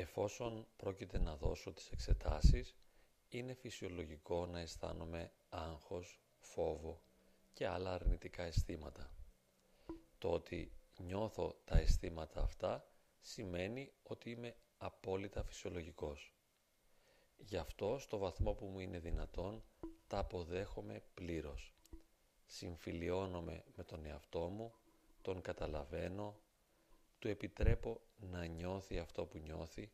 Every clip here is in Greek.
Εφόσον πρόκειται να δώσω τις εξετάσεις, είναι φυσιολογικό να αισθάνομαι άγχος, φόβο και άλλα αρνητικά αισθήματα. Το ότι νιώθω τα αισθήματα αυτά σημαίνει ότι είμαι απόλυτα φυσιολογικός. Γι' αυτό στο βαθμό που μου είναι δυνατόν τα αποδέχομαι πλήρως. Συμφιλιώνομαι με τον εαυτό μου, τον καταλαβαίνω, του επιτρέπω να νιώθει αυτό που νιώθει,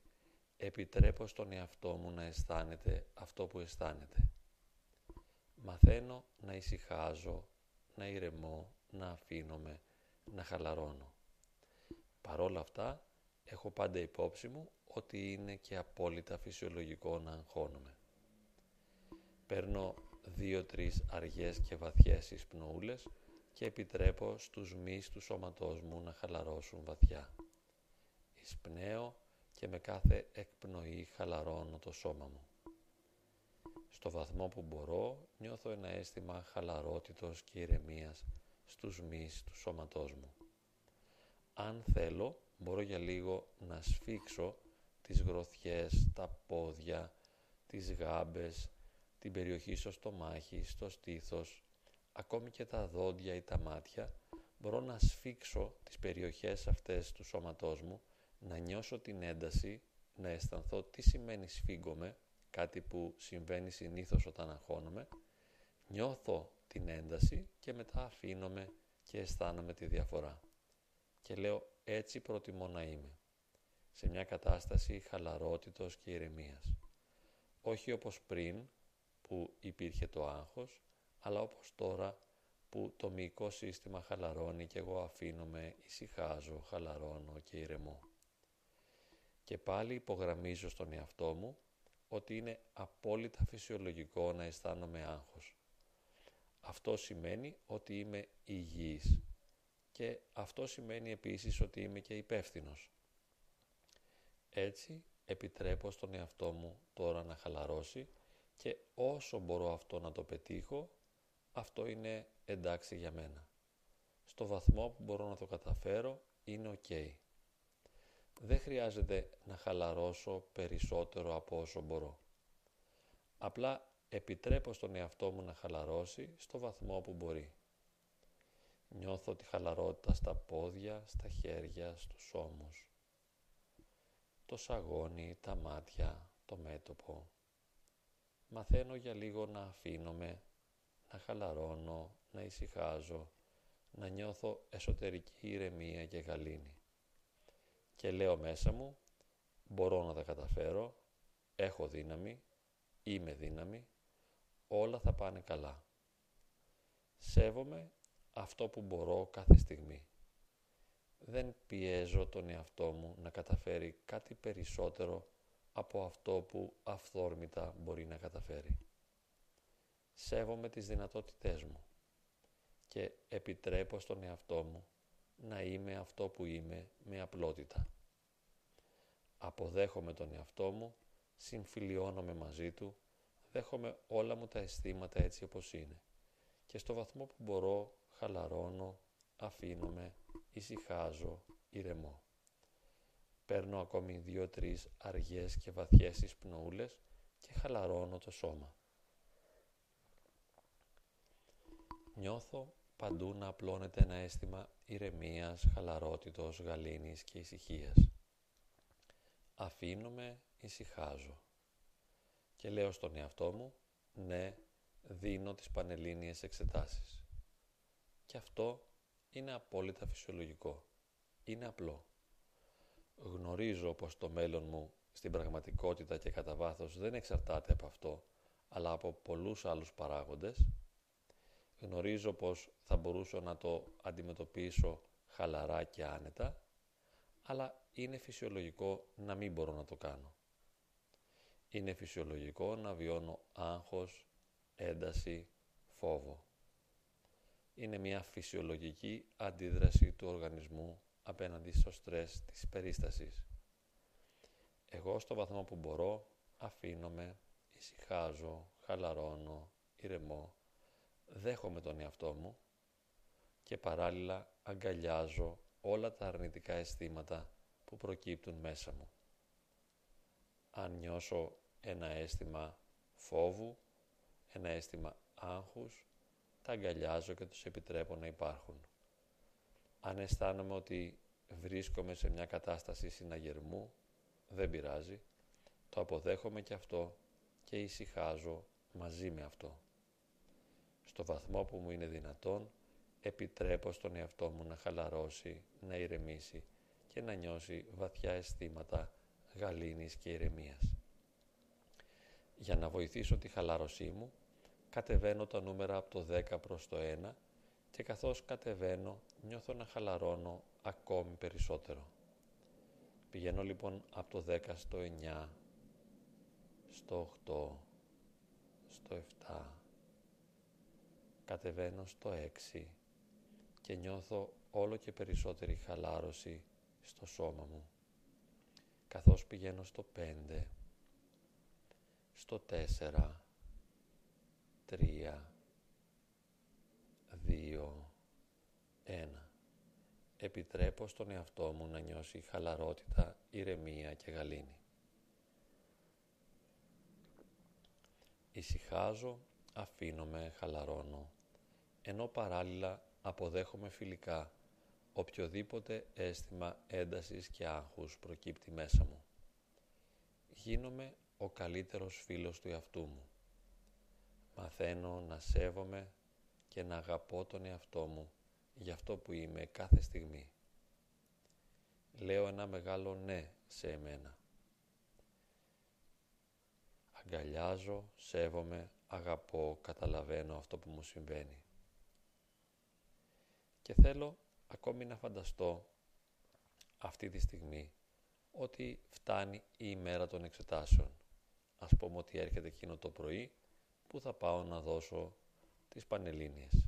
επιτρέπω στον εαυτό μου να αισθάνεται αυτό που αισθάνεται. Μαθαίνω να ησυχάζω, να ηρεμώ, να αφήνομαι, να χαλαρώνω. Παρόλα αυτά, έχω πάντα υπόψη μου ότι είναι και απόλυτα φυσιολογικό να αγχώνομαι. Παίρνω δύο-τρεις αργές και βαθιές εισπνοούλες και επιτρέπω στους μυς του σώματός μου να χαλαρώσουν βαθιά. Εισπνέω και με κάθε εκπνοή χαλαρώνω το σώμα μου. Στο βαθμό που μπορώ νιώθω ένα αίσθημα χαλαρότητος και ηρεμίας στους μυς του σώματός μου. Αν θέλω μπορώ για λίγο να σφίξω τις γροθιές, τα πόδια, τις γάμπες, την περιοχή στο στομάχι, στο στήθος, ακόμη και τα δόντια ή τα μάτια, μπορώ να σφίξω τις περιοχές αυτές του σώματός μου, να νιώσω την ένταση, να αισθανθώ τι σημαίνει σφίγγομαι, κάτι που συμβαίνει συνήθως όταν αγχώνομαι, νιώθω την ένταση και μετά αφήνομαι και αισθάνομαι τη διαφορά. Και λέω έτσι προτιμώ να είμαι, σε μια κατάσταση χαλαρότητος και ηρεμίας. Όχι όπως πριν που υπήρχε το άγχος, αλλά όπως τώρα που το μυϊκό σύστημα χαλαρώνει και εγώ αφήνομαι, ησυχάζω, χαλαρώνω και ηρεμώ. Και πάλι υπογραμμίζω στον εαυτό μου ότι είναι απόλυτα φυσιολογικό να αισθάνομαι άγχος. Αυτό σημαίνει ότι είμαι υγιής και αυτό σημαίνει επίσης ότι είμαι και υπεύθυνος. Έτσι επιτρέπω στον εαυτό μου τώρα να χαλαρώσει και όσο μπορώ αυτό να το πετύχω, αυτό είναι εντάξει για μένα. Στο βαθμό που μπορώ να το καταφέρω, είναι ok. Δεν χρειάζεται να χαλαρώσω περισσότερο από όσο μπορώ. Απλά επιτρέπω στον εαυτό μου να χαλαρώσει στο βαθμό που μπορεί. Νιώθω τη χαλαρότητα στα πόδια, στα χέρια, στους ώμους. Το σαγόνι, τα μάτια, το μέτωπο. Μαθαίνω για λίγο να αφήνομαι, να χαλαρώνω, να ησυχάζω, να νιώθω εσωτερική ηρεμία και γαλήνη. Και λέω μέσα μου, μπορώ να τα καταφέρω, έχω δύναμη, είμαι δύναμη, όλα θα πάνε καλά. Σέβομαι αυτό που μπορώ κάθε στιγμή. Δεν πιέζω τον εαυτό μου να καταφέρει κάτι περισσότερο από αυτό που αυθόρμητα μπορεί να καταφέρει. Σέβομαι τις δυνατότητές μου και επιτρέπω στον εαυτό μου να είμαι αυτό που είμαι με απλότητα. Αποδέχομαι τον εαυτό μου, συμφιλιώνομαι μαζί του, δέχομαι όλα μου τα αισθήματα έτσι όπως είναι και στο βαθμό που μπορώ χαλαρώνω, αφήνομαι, ησυχάζω, ηρεμώ. Παίρνω ακόμη δύο-τρεις αργές και βαθιές εισπνοούλες και χαλαρώνω το σώμα. Νιώθω παντού να απλώνεται ένα αίσθημα ηρεμίας, χαλαρότητος, γαλήνης και ησυχίας. Αφήνομαι, ησυχάζω. Και λέω στον εαυτό μου, ναι, δίνω τις πανελλήνιες εξετάσεις. Και αυτό είναι απόλυτα φυσιολογικό. Είναι απλό. Γνωρίζω πως το μέλλον μου στην πραγματικότητα και κατά βάθος δεν εξαρτάται από αυτό, αλλά από πολλούς άλλους παράγοντες. Γνωρίζω πως θα μπορούσα να το αντιμετωπίσω χαλαρά και άνετα, αλλά είναι φυσιολογικό να μην μπορώ να το κάνω. Είναι φυσιολογικό να βιώνω άγχος, ένταση, φόβο. Είναι μια φυσιολογική αντίδραση του οργανισμού απέναντι στο στρες της περίστασης. Εγώ στο βαθμό που μπορώ αφήνομαι, ησυχάζω, χαλαρώνω, ηρεμώ, δέχομαι τον εαυτό μου και παράλληλα αγκαλιάζω όλα τα αρνητικά αισθήματα που προκύπτουν μέσα μου. αν νιώσω ένα αίσθημα φόβου, ένα αίσθημα άγχους, τα αγκαλιάζω και τους επιτρέπω να υπάρχουν. Αν αισθάνομαι ότι βρίσκομαι σε μια κατάσταση συναγερμού, δεν πειράζει, το αποδέχομαι και αυτό και ησυχάζω μαζί με αυτό. Στο βαθμό που μου είναι δυνατόν, επιτρέπω στον εαυτό μου να χαλαρώσει, να ηρεμήσει και να νιώσει βαθιά αισθήματα γαλήνης και ηρεμίας. Για να βοηθήσω τη χαλάρωσή μου, κατεβαίνω τα νούμερα από το 10 προς το 1 και καθώς κατεβαίνω νιώθω να χαλαρώνω ακόμη περισσότερο. Πηγαίνω λοιπόν από το 10 στο 9, στο 8, στο 7, κατεβαίνω στο 6 και νιώθω όλο και περισσότερη χαλάρωση στο σώμα μου. Καθώς πηγαίνω στο 5, στο 4, 3, 2, 1. Επιτρέπω στον εαυτό μου να νιώσει χαλαρότητα, ηρεμία και γαλήνη. Ησυχάζω, αφήνομαι, χαλαρώνω, ενώ παράλληλα αποδέχομαι φιλικά οποιοδήποτε αίσθημα έντασης και άγχους προκύπτει μέσα μου. Γίνομαι ο καλύτερος φίλος του εαυτού μου. Μαθαίνω να σέβομαι και να αγαπώ τον εαυτό μου για αυτό που είμαι κάθε στιγμή. Λέω ένα μεγάλο ναι σε εμένα. Αγκαλιάζω, σέβομαι, αγαπώ, καταλαβαίνω αυτό που μου συμβαίνει. Και θέλω ακόμη να φανταστώ αυτή τη στιγμή ότι φτάνει η ημέρα των εξετάσεων. Ας πούμε ότι έρχεται εκείνο το πρωί που θα πάω να δώσω τις Πανελλήνιες.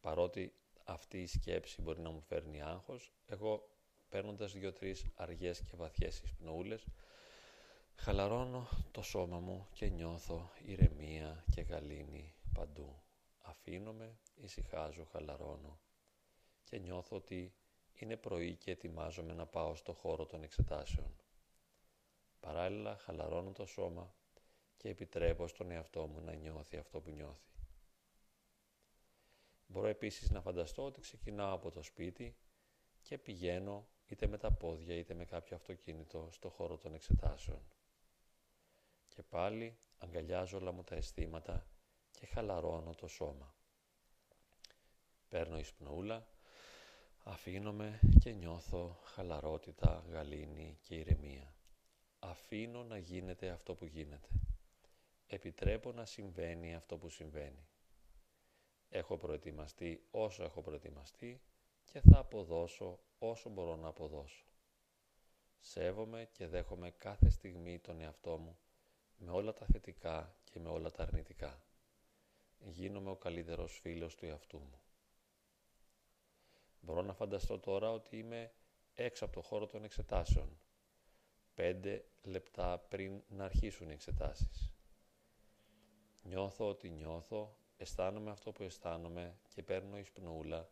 Παρότι αυτή η σκέψη μπορεί να μου φέρνει άγχος, εγώ παίρνοντας δύο-τρεις αργές και βαθιές εισπνοούλες, χαλαρώνω το σώμα μου και νιώθω ηρεμία και γαλήνη παντού. Αφήνομαι, ησυχάζω, χαλαρώνω και νιώθω ότι είναι πρωί και ετοιμάζομαι να πάω στο χώρο των εξετάσεων. Παράλληλα χαλαρώνω το σώμα και επιτρέπω στον εαυτό μου να νιώθει αυτό που νιώθει. Μπορώ επίσης να φανταστώ ότι ξεκινάω από το σπίτι και πηγαίνω είτε με τα πόδια είτε με κάποιο αυτοκίνητο στο χώρο των εξετάσεων. Και πάλι αγκαλιάζω όλα μου τα αισθήματα και χαλαρώνω το σώμα. Παίρνω εισπνοούλα, αφήνομαι και νιώθω χαλαρότητα, γαλήνη και ηρεμία. Αφήνω να γίνεται αυτό που γίνεται. Επιτρέπω να συμβαίνει αυτό που συμβαίνει. Έχω προετοιμαστεί όσο έχω προετοιμαστεί και θα αποδώσω όσο μπορώ να αποδώσω. Σέβομαι και δέχομαι κάθε στιγμή τον εαυτό μου με όλα τα θετικά και με όλα τα αρνητικά. Γίνομαι ο καλύτερος φίλος του εαυτού μου. Μπορώ να φανταστώ τώρα ότι είμαι έξω από το χώρο των εξετάσεων, πέντε λεπτά πριν να αρχίσουν οι εξετάσεις. Νιώθω ότι νιώθω, αισθάνομαι αυτό που αισθάνομαι και παίρνω εισπνοούλα,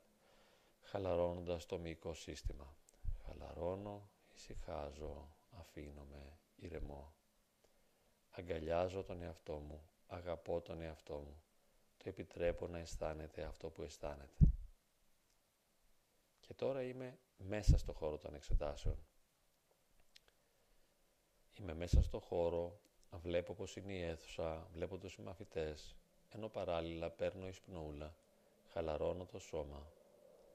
χαλαρώνοντας το μυϊκό σύστημα. Χαλαρώνω, ησυχάζω, αφήνομαι, ηρεμώ. Αγκαλιάζω τον εαυτό μου, αγαπώ τον εαυτό μου, το επιτρέπω να αισθάνεται αυτό που αισθάνεται. Και τώρα είμαι μέσα στο χώρο των εξετάσεων. Είμαι μέσα στο χώρο, βλέπω πως είναι η αίθουσα, βλέπω τους μαθητές, ενώ παράλληλα παίρνω εισπνοούλα, χαλαρώνω το σώμα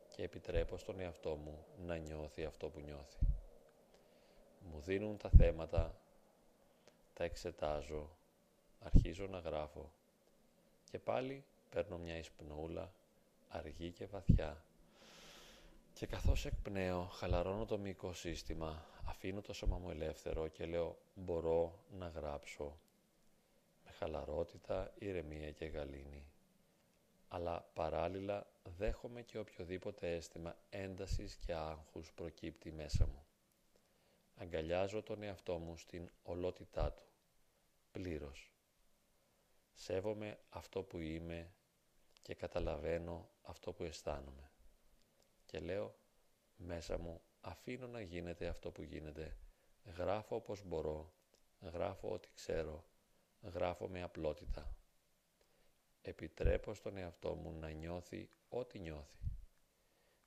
και επιτρέπω στον εαυτό μου να νιώθει αυτό που νιώθει. Μου δίνουν τα θέματα, τα εξετάζω, αρχίζω να γράφω και πάλι παίρνω μια εισπνοούλα, αργή και βαθιά και καθώς εκπνέω, χαλαρώνω το μυϊκό σύστημα, αφήνω το σώμα μου ελεύθερο και λέω μπορώ να γράψω με χαλαρότητα, ηρεμία και γαλήνη. Αλλά παράλληλα δέχομαι και οποιοδήποτε αίσθημα έντασης και άγχους προκύπτει μέσα μου. Αγκαλιάζω τον εαυτό μου στην ολότητά του, πλήρως. Σέβομαι αυτό που είμαι και καταλαβαίνω αυτό που αισθάνομαι και λέω μέσα μου αφήνω να γίνεται αυτό που γίνεται Γράφω όπως μπορώ, γράφω ό,τι ξέρω, γράφω με απλότητα. Επιτρέπω στον εαυτό μου να νιώθει ό,τι νιώθει.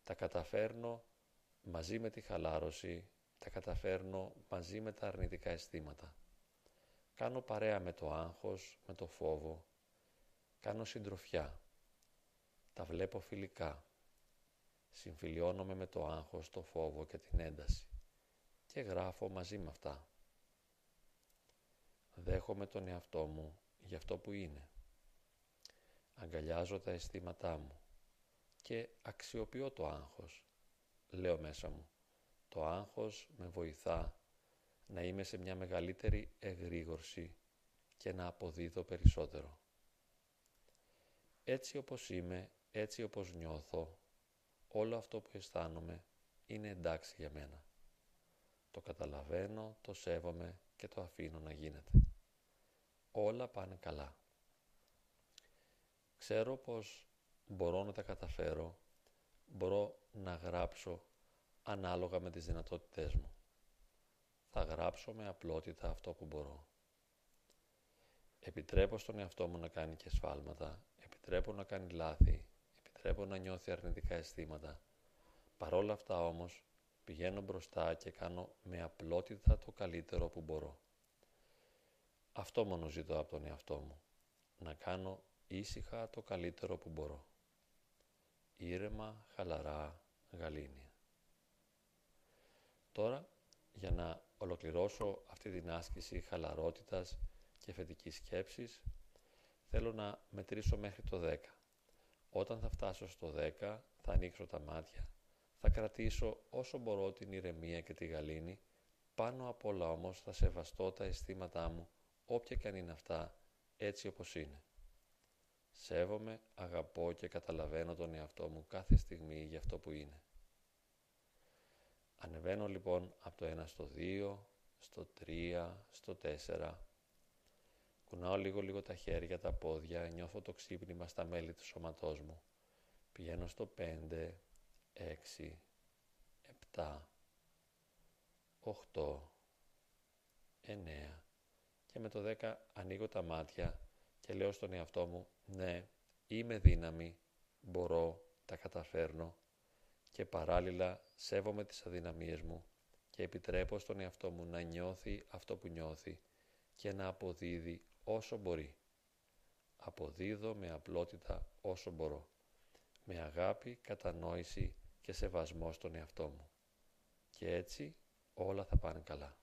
Τα καταφέρνω μαζί με τη χαλάρωση, τα καταφέρνω μαζί με τα αρνητικά αισθήματα. Κάνω παρέα με το άγχος, με το φόβο, κάνω συντροφιά. Τα βλέπω φιλικά. Συμφιλιώνομαι με το άγχος, το φόβο και την ένταση και γράφω μαζί με αυτά. Δέχομαι τον εαυτό μου για αυτό που είναι. Αγκαλιάζω τα αισθήματά μου και αξιοποιώ το άγχος. Λέω μέσα μου, το άγχος με βοηθά να είμαι σε μια μεγαλύτερη εγρήγορση και να αποδίδω περισσότερο. Έτσι όπως είμαι, έτσι όπως νιώθω, όλο αυτό που αισθάνομαι είναι εντάξει για μένα. Το καταλαβαίνω, το σέβομαι και το αφήνω να γίνεται. Όλα πάνε καλά. Ξέρω πως μπορώ να τα καταφέρω, μπορώ να γράψω ανάλογα με τις δυνατότητές μου. Θα γράψω με απλότητα αυτό που μπορώ. Επιτρέπω στον εαυτό μου να κάνει και σφάλματα, επιτρέπω να κάνει λάθη, επιτρέπω να νιώθει αρνητικά αισθήματα. Παρόλα αυτά όμως πηγαίνω μπροστά και κάνω με απλότητα το καλύτερο που μπορώ. Αυτό μόνο ζητώ από τον εαυτό μου. Να κάνω ήσυχα το καλύτερο που μπορώ. Ήρεμα, χαλαρά, γαλήνια. Τώρα, για να ολοκληρώσω αυτή την άσκηση χαλαρότητας και φετικής σκέψης, θέλω να μετρήσω μέχρι το 10. Όταν θα φτάσω στο 10, θα ανοίξω τα μάτια θα κρατήσω όσο μπορώ την ηρεμία και τη γαλήνη, πάνω απ' όλα όμως θα σεβαστώ τα αισθήματά μου, όποια και αν είναι αυτά, έτσι όπως είναι. Σέβομαι, αγαπώ και καταλαβαίνω τον εαυτό μου κάθε στιγμή για αυτό που είναι. Ανεβαίνω λοιπόν από το 1 στο 2, στο 3, στο 4. Κουνάω λίγο λίγο τα χέρια, τα πόδια, νιώθω το ξύπνημα στα μέλη του σώματός μου. Πηγαίνω στο 5, 6, 7, 8, 9 και με το 10 ανοίγω τα μάτια και λέω στον εαυτό μου ναι, είμαι δύναμη, μπορώ, τα καταφέρνω και παράλληλα σέβομαι τις αδυναμίες μου και επιτρέπω στον εαυτό μου να νιώθει αυτό που νιώθει και να αποδίδει όσο μπορεί. Αποδίδω με απλότητα όσο μπορώ. Με αγάπη, κατανόηση και σεβασμό στον εαυτό μου. Και έτσι όλα θα πάνε καλά.